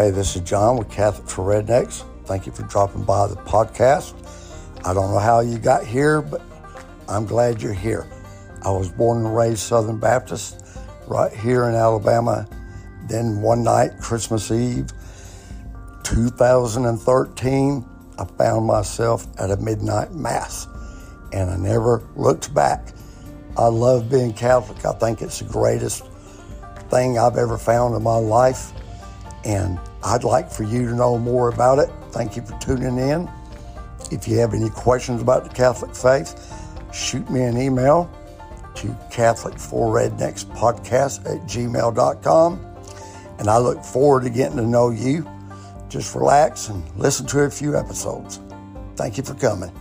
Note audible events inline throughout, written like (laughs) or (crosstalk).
Hey, this is John with Catholic for Rednecks. Thank you for dropping by the podcast. I don't know how you got here, but I'm glad you're here. I was born and raised Southern Baptist right here in Alabama. Then one night, Christmas Eve, 2013, I found myself at a midnight mass and I never looked back. I love being Catholic. I think it's the greatest thing I've ever found in my life. And I'd like for you to know more about it. Thank you for tuning in. If you have any questions about the Catholic faith, shoot me an email to Catholic for Rednecks podcast at gmail.com. And I look forward to getting to know you. Just relax and listen to a few episodes. Thank you for coming.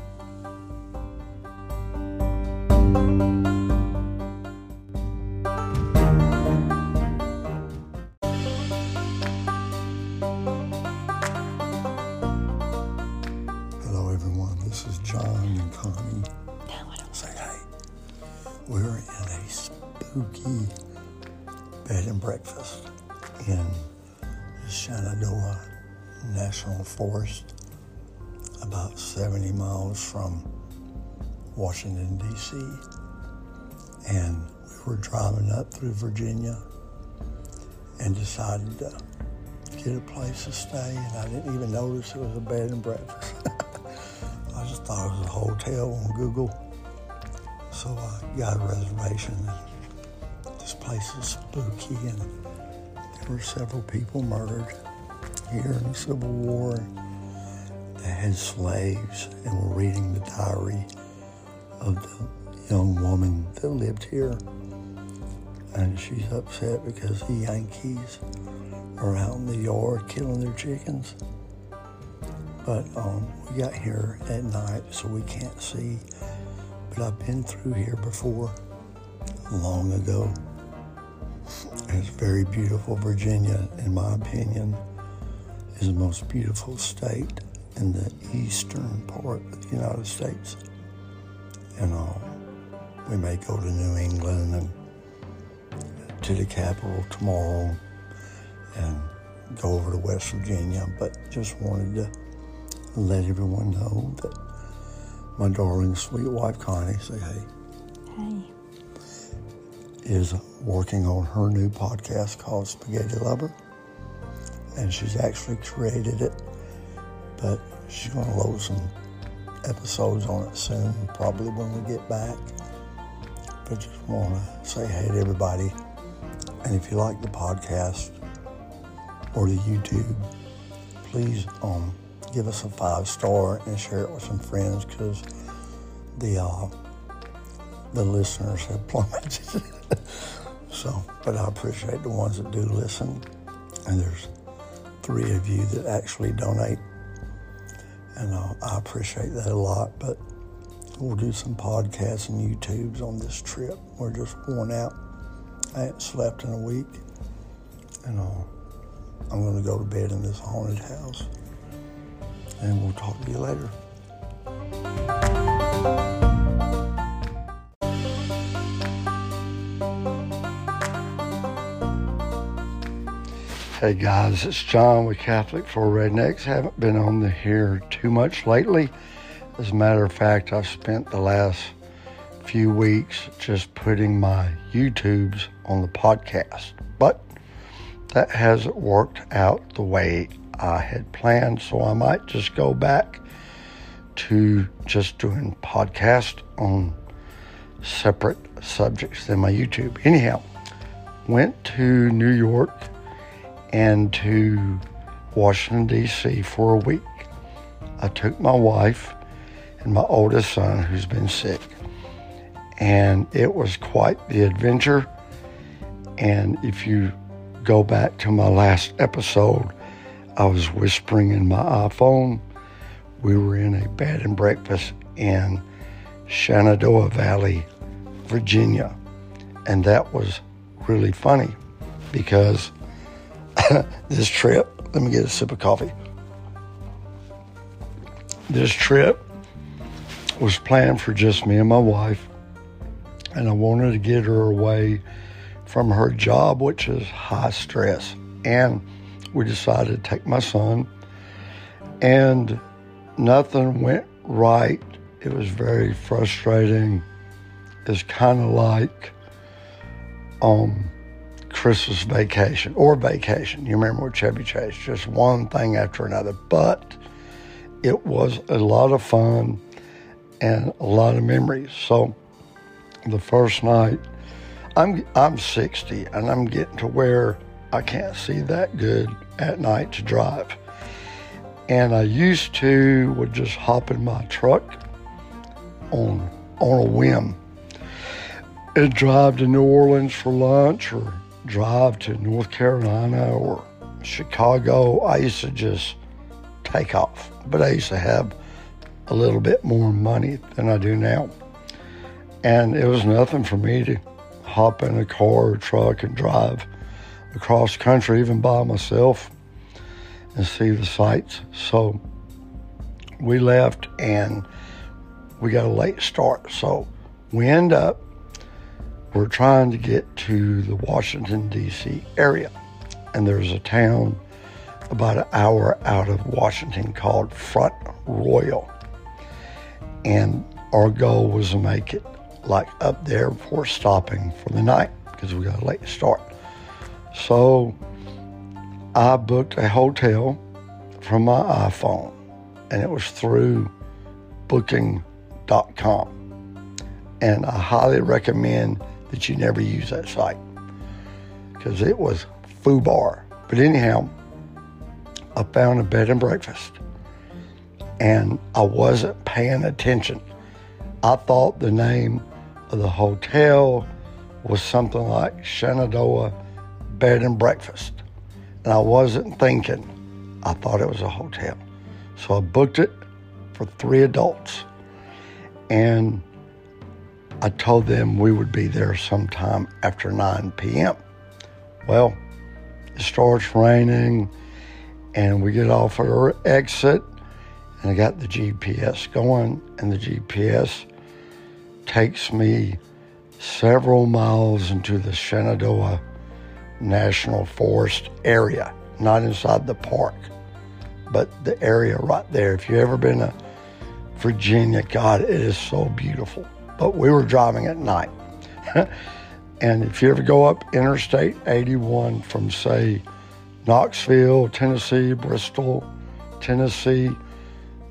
Washington, D.C. And we were driving up through Virginia and decided to get a place to stay. And I didn't even notice it was a bed and breakfast. (laughs) I just thought it was a hotel on Google. So I got a reservation. And this place is spooky, and there were several people murdered here in the Civil War. They had slaves and were reading the diary of the young woman that lived here. And she's upset because the Yankees are out in the yard killing their chickens. But um, we got here at night, so we can't see. But I've been through here before, long ago. It's very beautiful. Virginia, in my opinion, is the most beautiful state in the eastern part of the United States. And uh, we may go to New England and to the capital tomorrow and go over to West Virginia, but just wanted to let everyone know that my darling sweet wife Connie, say hey, Hey. is working on her new podcast called Spaghetti Lover. And she's actually created it, but she's going to load some episodes on it soon, probably when we get back. But just want to say hey to everybody. And if you like the podcast or the YouTube, please um, give us a five star and share it with some friends because the uh, the listeners have (laughs) plummeted. so, but I appreciate the ones that do listen, and there's three of you that actually donate, and uh, I appreciate that a lot. But we'll do some podcasts and YouTubes on this trip. We're just worn out. I ain't slept in a week, and uh, I'm going to go to bed in this haunted house. And we'll talk to you later. Hey guys, it's John with Catholic for Rednecks. Haven't been on the here too much lately. As a matter of fact, I've spent the last few weeks just putting my YouTubes on the podcast. But that hasn't worked out the way I had planned, so I might just go back to just doing podcast on separate subjects than my YouTube. Anyhow, went to New York and to Washington, D.C. for a week. I took my wife and my oldest son, who's been sick, and it was quite the adventure. And if you go back to my last episode, I was whispering in my iPhone. We were in a bed and breakfast in Shenandoah Valley, Virginia. And that was really funny because (laughs) this trip, let me get a sip of coffee. This trip was planned for just me and my wife, and I wanted to get her away from her job, which is high stress. And we decided to take my son, and nothing went right. It was very frustrating. It's kind of like um, Christmas vacation or vacation. You remember with Chevy Chase, just one thing after another. But it was a lot of fun and a lot of memories. So the first night, I'm I'm 60 and I'm getting to where I can't see that good at night to drive. And I used to would just hop in my truck on on a whim and drive to New Orleans for lunch or drive to North Carolina or Chicago. I used to just take off, but I used to have a little bit more money than I do now. And it was nothing for me to hop in a car or truck and drive across country, even by myself, and see the sights. So we left and we got a late start. So we end up, we're trying to get to the Washington, D.C. area. And there's a town about an hour out of Washington called Front Royal. And our goal was to make it like up there before stopping for the night because we got a late start. So I booked a hotel from my iPhone and it was through booking.com. And I highly recommend that you never use that site because it was foobar. But anyhow, I found a bed and breakfast and I wasn't paying attention. I thought the name of the hotel was something like Shenandoah Bed and Breakfast. And I wasn't thinking, I thought it was a hotel. So I booked it for three adults. And I told them we would be there sometime after 9 p.m. Well, it starts raining, and we get off our exit, and I got the GPS going, and the GPS takes me several miles into the Shenandoah National Forest area, not inside the park, but the area right there. If you've ever been to Virginia, God, it is so beautiful. But we were driving at night. (laughs) and if you ever go up Interstate 81 from, say, Knoxville, Tennessee, Bristol, Tennessee,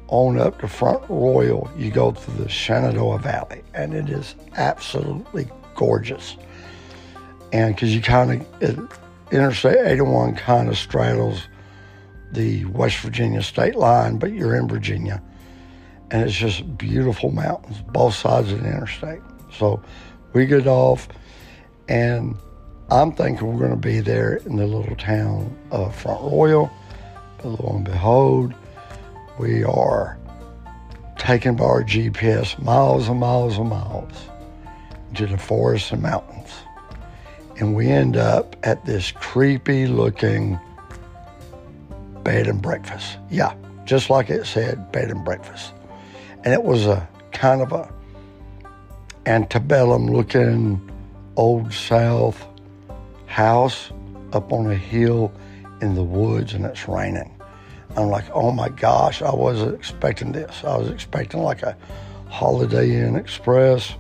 on up to Front Royal, you go through the Shenandoah Valley, and it is absolutely gorgeous. And because you kind of, Interstate 81 kind of straddles the West Virginia state line, but you're in Virginia. And it's just beautiful mountains, both sides of the interstate. So we get off, and I'm thinking we're going to be there in the little town of Front Royal. But lo and behold, we are taken by our GPS miles and miles and miles into the forests and mountains. And we end up at this creepy looking bed and breakfast. Yeah, just like it said, bed and breakfast. And it was a kind of a antebellum looking old South house up on a hill in the woods and it's raining. I'm like, oh my gosh, I wasn't expecting this. I was expecting like a Holiday Inn Express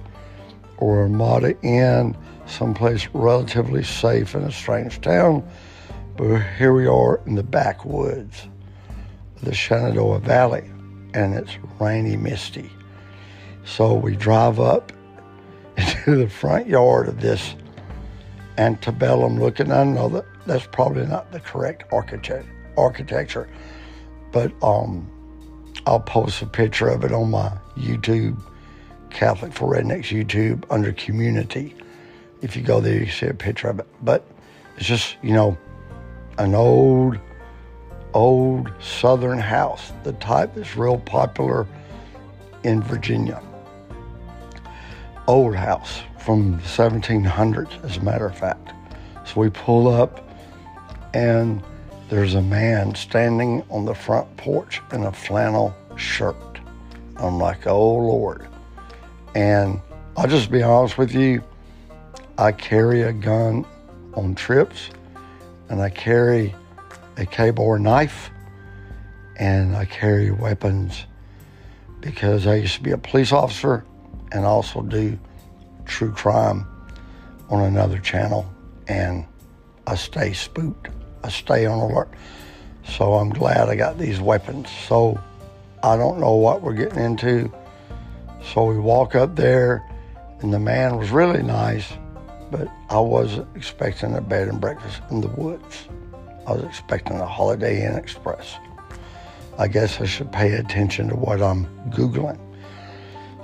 or a Ramada Inn, someplace relatively safe in a strange town. But here we are in the backwoods of the Shenandoah Valley, and it's rainy, misty. So we drive up (laughs) into the front yard of this antebellum looking. I know that that's probably not the correct architect, architecture but um, I'll post a picture of it on my YouTube, Catholic for Rednecks YouTube under community. If you go there, you see a picture of it. But it's just, you know, an old, old Southern house, the type that's real popular in Virginia. Old house from the 1700s, as a matter of fact. So we pull up and there's a man standing on the front porch in a flannel shirt. I'm like, oh Lord. And I'll just be honest with you, I carry a gun on trips and I carry a Ka-Bar knife and I carry weapons because I used to be a police officer and also do true crime on another channel and I stay spooked. I stay on alert. So I'm glad I got these weapons. So I don't know what we're getting into. So we walk up there and the man was really nice, but I wasn't expecting a bed and breakfast in the woods. I was expecting a Holiday Inn Express. I guess I should pay attention to what I'm Googling.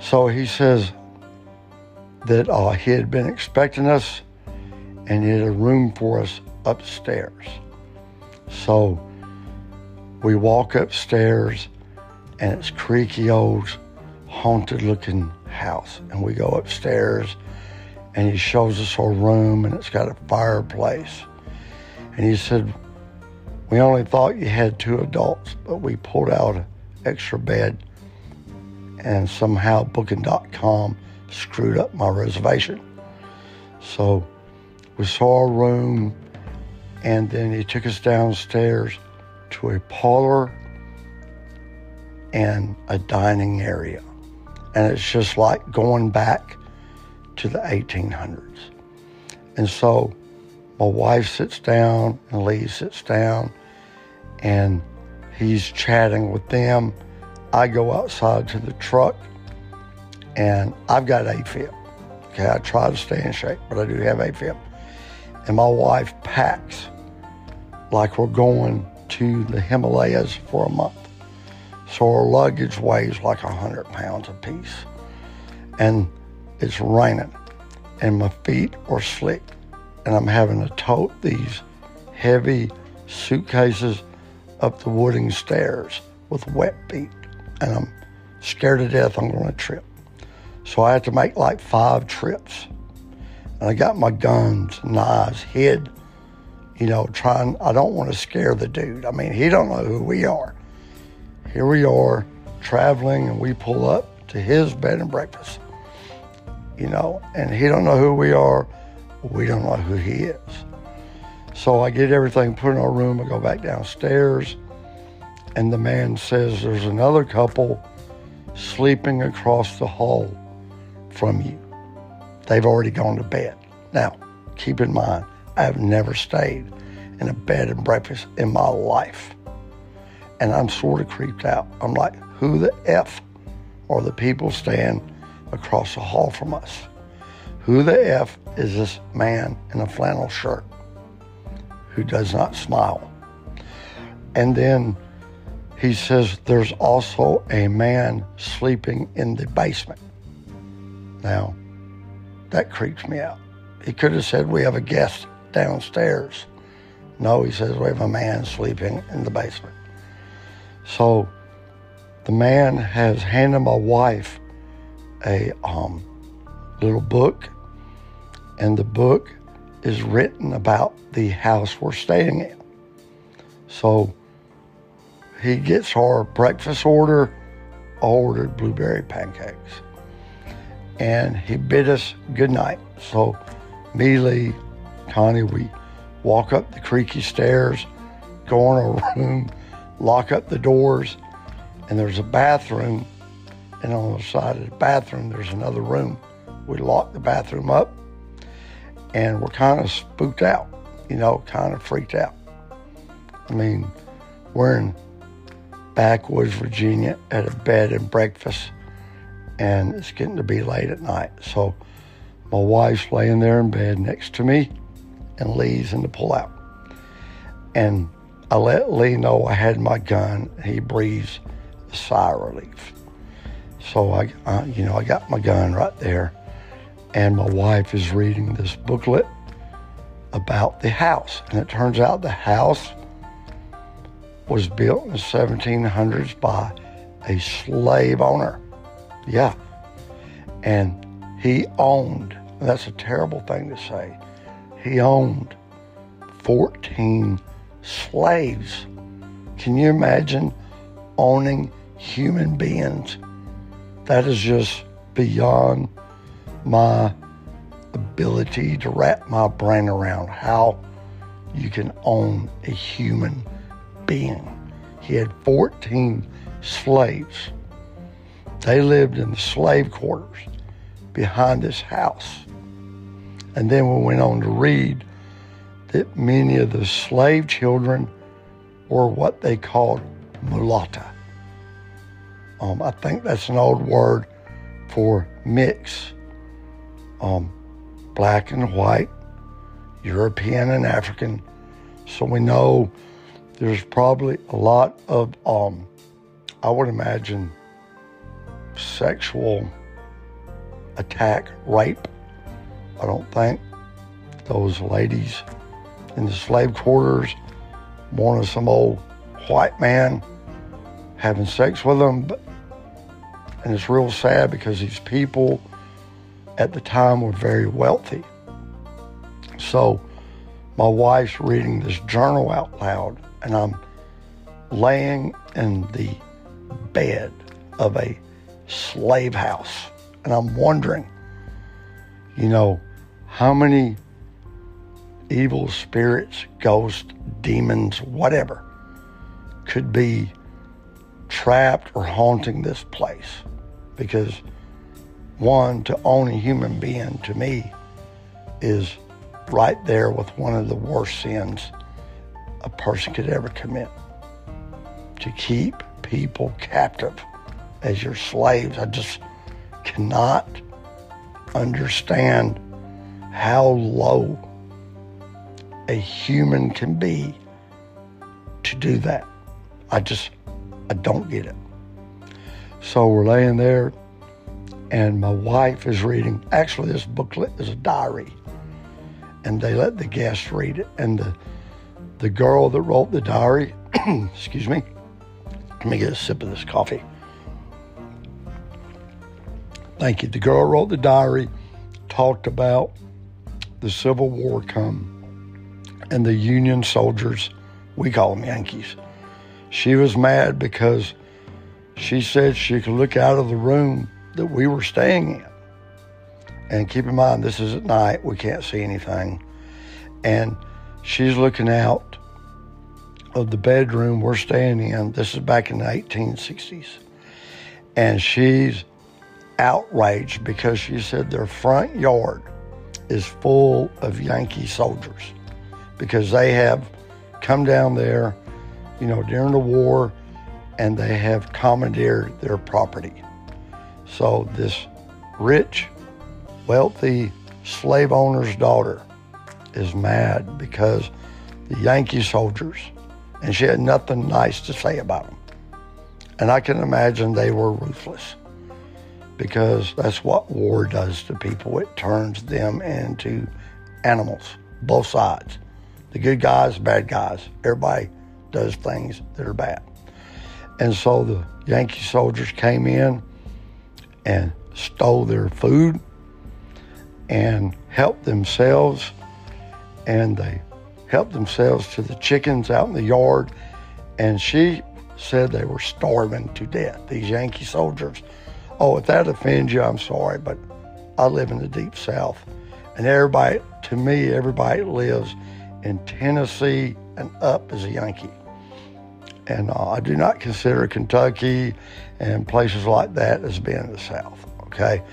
So he says that uh, he had been expecting us and he had a room for us upstairs. So we walk upstairs and it's creaky old haunted looking house. And we go upstairs and he shows us our room and it's got a fireplace. And he said, We only thought you had two adults, but we pulled out an extra bed and somehow booking.com screwed up my reservation. So we saw a room and then he took us downstairs to a parlor and a dining area. And it's just like going back to the 1800s. And so my wife sits down and Lee sits down and he's chatting with them. I go outside to the truck and I've got AFib. Okay, I try to stay in shape, but I do have AFib. And my wife packs like we're going to the Himalayas for a month. So our luggage weighs like 100 pounds apiece. And it's raining, and my feet are slick, and I'm having to tote these heavy suitcases up the wooden stairs with wet feet, and I'm scared to death I'm going to trip. So I had to make like five trips. And I got my guns, knives, hid, you know, trying, I don't want to scare the dude. I mean, he don't know who we are. Here we are traveling and we pull up to his bed and breakfast you know, and he don't know who we are. We don't know who he is. So I get everything put in our room. I go back downstairs, and the man says there's another couple sleeping across the hall from you. They've already gone to bed. Now, keep in mind, I have never stayed in a bed and breakfast in my life. And I'm sort of creeped out. I'm like, who the F are the people staying across the hall from us. Who the F is this man in a flannel shirt who does not smile? And then he says there's also a man sleeping in the basement. Now, that creeps me out. He could have said we have a guest downstairs. No, he says we have a man sleeping in the basement. So the man has handed my wife a um, little book, and the book is written about the house we're staying in. So he gets our breakfast order. Ordered blueberry pancakes. And he bid us good night. So me, Lee, Connie, we walk up the creaky stairs, go in our (laughs) room, lock up the doors, and there's a bathroom and on the side of the bathroom, there's another room. We lock the bathroom up and we're kind of spooked out, you know, kind of freaked out. I mean, we're in backwoods Virginia at a bed and breakfast, and it's getting to be late at night. So my wife's laying there in bed next to me, and Lee's in the pullout. And I let Lee know I had my gun. He breathes a sigh of relief. So I, I, you know, I got my gun right there, and my wife is reading this booklet about the house, and it turns out the house was built in the 1700s by a slave owner. Yeah, and he owned. That's a terrible thing to say. He owned 14 slaves. Can you imagine owning human beings that is just beyond my ability to wrap my brain around how you can own a human being. He had 14 slaves. They lived in the slave quarters behind his house. And then we went on to read that many of the slave children were what they called mulatta. Um, I think that's an old word for mix. Um, black and white, European and African. So we know there's probably a lot of, um, I would imagine, sexual attack, rape. I don't think those ladies in the slave quarters wanted some old white man having sex with them. And it's real sad because these people at the time were very wealthy. So my wife's reading this journal out loud, and I'm laying in the bed of a slave house. And I'm wondering, you know, how many evil spirits, ghosts, demons, whatever, could be trapped or haunting this place. Because one, to own a human being to me is right there with one of the worst sins a person could ever commit. To keep people captive as your slaves. I just cannot understand how low a human can be to do that. I just, I don't get it. So we're laying there, and my wife is reading. Actually, this booklet is a diary, and they let the guests read it. And the the girl that wrote the diary, (clears throat) excuse me, let me get a sip of this coffee. Thank you. The girl wrote the diary, talked about the Civil War come and the Union soldiers, we call them Yankees. She was mad because she said she could look out of the room that we were staying in. And keep in mind, this is at night, we can't see anything. And she's looking out of the bedroom we're staying in. This is back in the 1860s. And she's outraged because she said their front yard is full of Yankee soldiers because they have come down there, you know, during the war and they have commandeered their property. So this rich, wealthy slave owner's daughter is mad because the Yankee soldiers, and she had nothing nice to say about them. And I can imagine they were ruthless because that's what war does to people. It turns them into animals, both sides. The good guys, bad guys. Everybody does things that are bad. And so the Yankee soldiers came in and stole their food and helped themselves. And they helped themselves to the chickens out in the yard. And she said they were starving to death, these Yankee soldiers Oh, if that offends you, I'm sorry, but I live in the deep south. And everybody, to me, everybody lives in Tennessee and up is a Yankee. And uh, I do not consider Kentucky and places like that as being the South. Okay.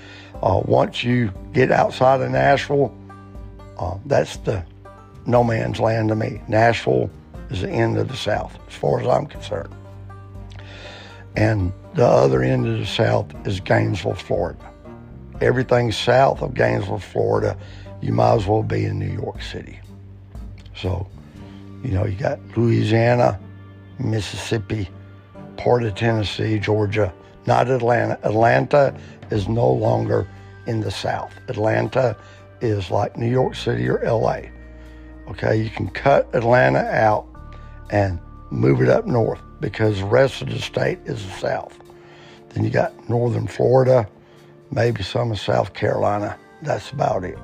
Uh, once you get outside of Nashville, uh, that's the no man's land to me. Nashville is the end of the South, as far as I'm concerned. And the other end of the South is Gainesville, Florida. Everything south of Gainesville, Florida, you might as well be in New York City. So, you know, you got Louisiana, Mississippi, part of Tennessee, Georgia, not Atlanta. Atlanta is no longer in the South. Atlanta is like New York City or LA. Okay, you can cut Atlanta out and move it up north because the rest of the state is the South. Then you got northern Florida, maybe some of South Carolina. That's about it.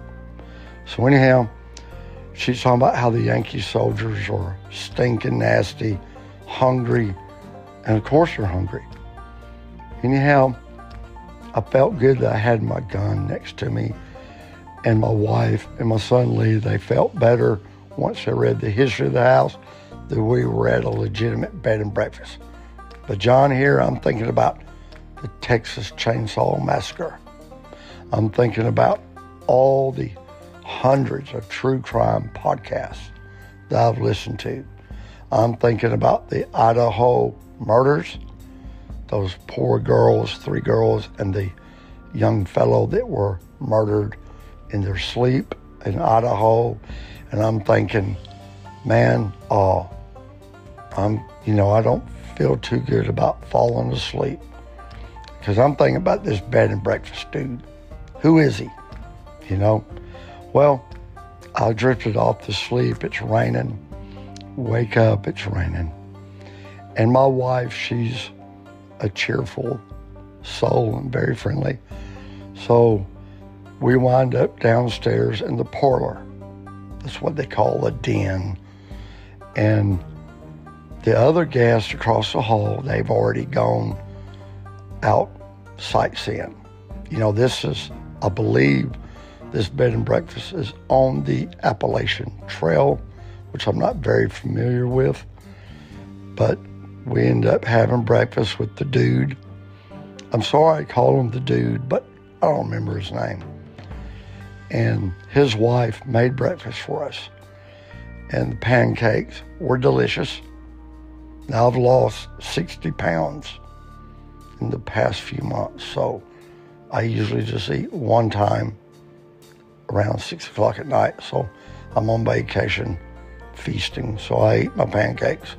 So anyhow, she's talking about how the Yankee soldiers are stinking nasty, hungry, and of course they're hungry. Anyhow, I felt good that I had my gun next to me, and my wife and my son Lee, they felt better once they read the history of the house. that we were at a legitimate bed and breakfast. But John, here I'm thinking about the Texas Chainsaw Massacre. I'm thinking about all the hundreds of true crime podcasts that I've listened to. I'm thinking about the Idaho murders, those poor girls, three girls, and the young fellow that were murdered in their sleep in Idaho. And I'm thinking, man, oh, I'm, you know, I don't feel too good about falling asleep because I'm thinking about this bed and breakfast dude. Who is he? You know? Well, I drifted off to sleep. It's raining. Wake up, it's raining. And my wife, she's a cheerful soul and very friendly. So we wind up downstairs in the parlor. That's what they call a den. And the other guests across the hall, they've already gone out sightseeing. You know, this is, I believe, this bed and breakfast is on the Appalachian Trail, which I'm not very familiar with. But we end up having breakfast with the dude. I'm sorry I call him the dude, but I don't remember his name. And his wife made breakfast for us. And the pancakes were delicious. Now I've lost 60 pounds in the past few months. So I usually just eat one time around six o'clock at night. So I'm on vacation feasting. So I ate my pancakes.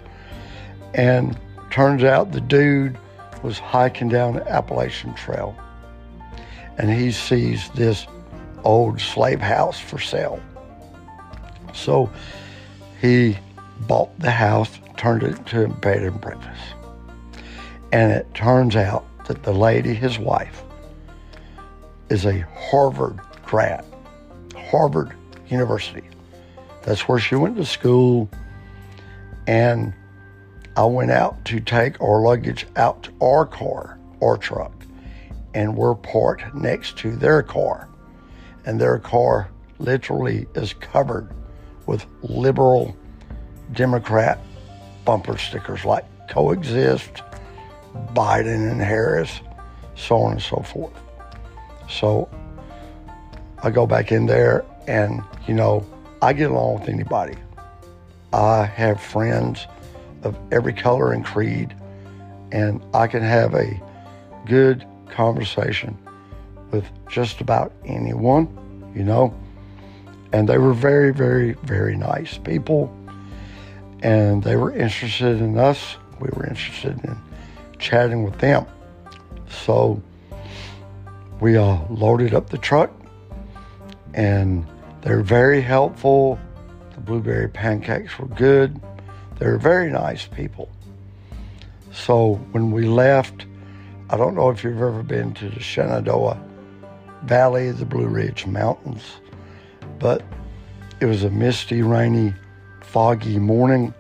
And turns out the dude was hiking down the Appalachian Trail and he sees this old slave house for sale. So he bought the house turned it into a bed and breakfast. And it turns out that the lady, his wife, is a Harvard grad, Harvard University. That's where she went to school. And I went out to take our luggage out to our car, our truck, and we're parked next to their car. And their car literally is covered with liberal Democrat bumper stickers like coexist, Biden and Harris, so on and so forth. So I go back in there and, you know, I get along with anybody. I have friends of every color and creed, and I can have a good conversation with just about anyone, you know. And they were very, very, very nice people and they were interested in us. We were interested in chatting with them. So we uh, loaded up the truck, and they're very helpful. The blueberry pancakes were good. They're very nice people. So when we left, I don't know if you've ever been to the Shenandoah Valley, the Blue Ridge Mountains, but it was a misty, rainy foggy morning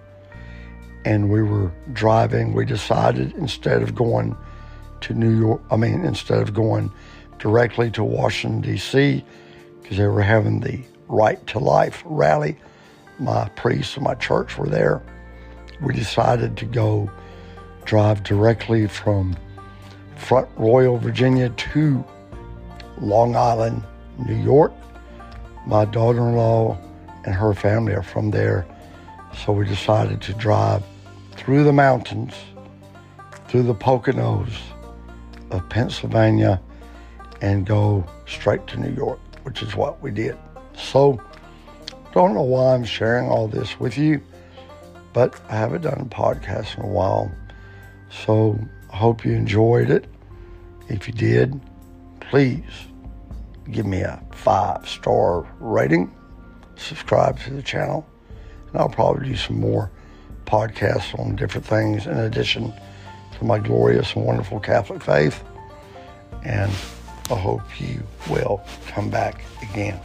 and we were driving. We decided instead of going to New York, I mean, instead of going directly to Washington, D.C., because they were having the Right to Life rally, my priests and my church were there. We decided to go drive directly from Front Royal, Virginia to Long Island, New York. My daughter in law and her family are from there so we decided to drive through the mountains, through the Poconos of Pennsylvania, and go straight to New York, which is what we did. So, don't know why I'm sharing all this with you, but I haven't done a podcast in a while. So, I hope you enjoyed it. If you did, please give me a five star rating, subscribe to the channel and I'll probably do some more podcasts on different things in addition to my glorious and wonderful Catholic faith. And I hope you will come back again.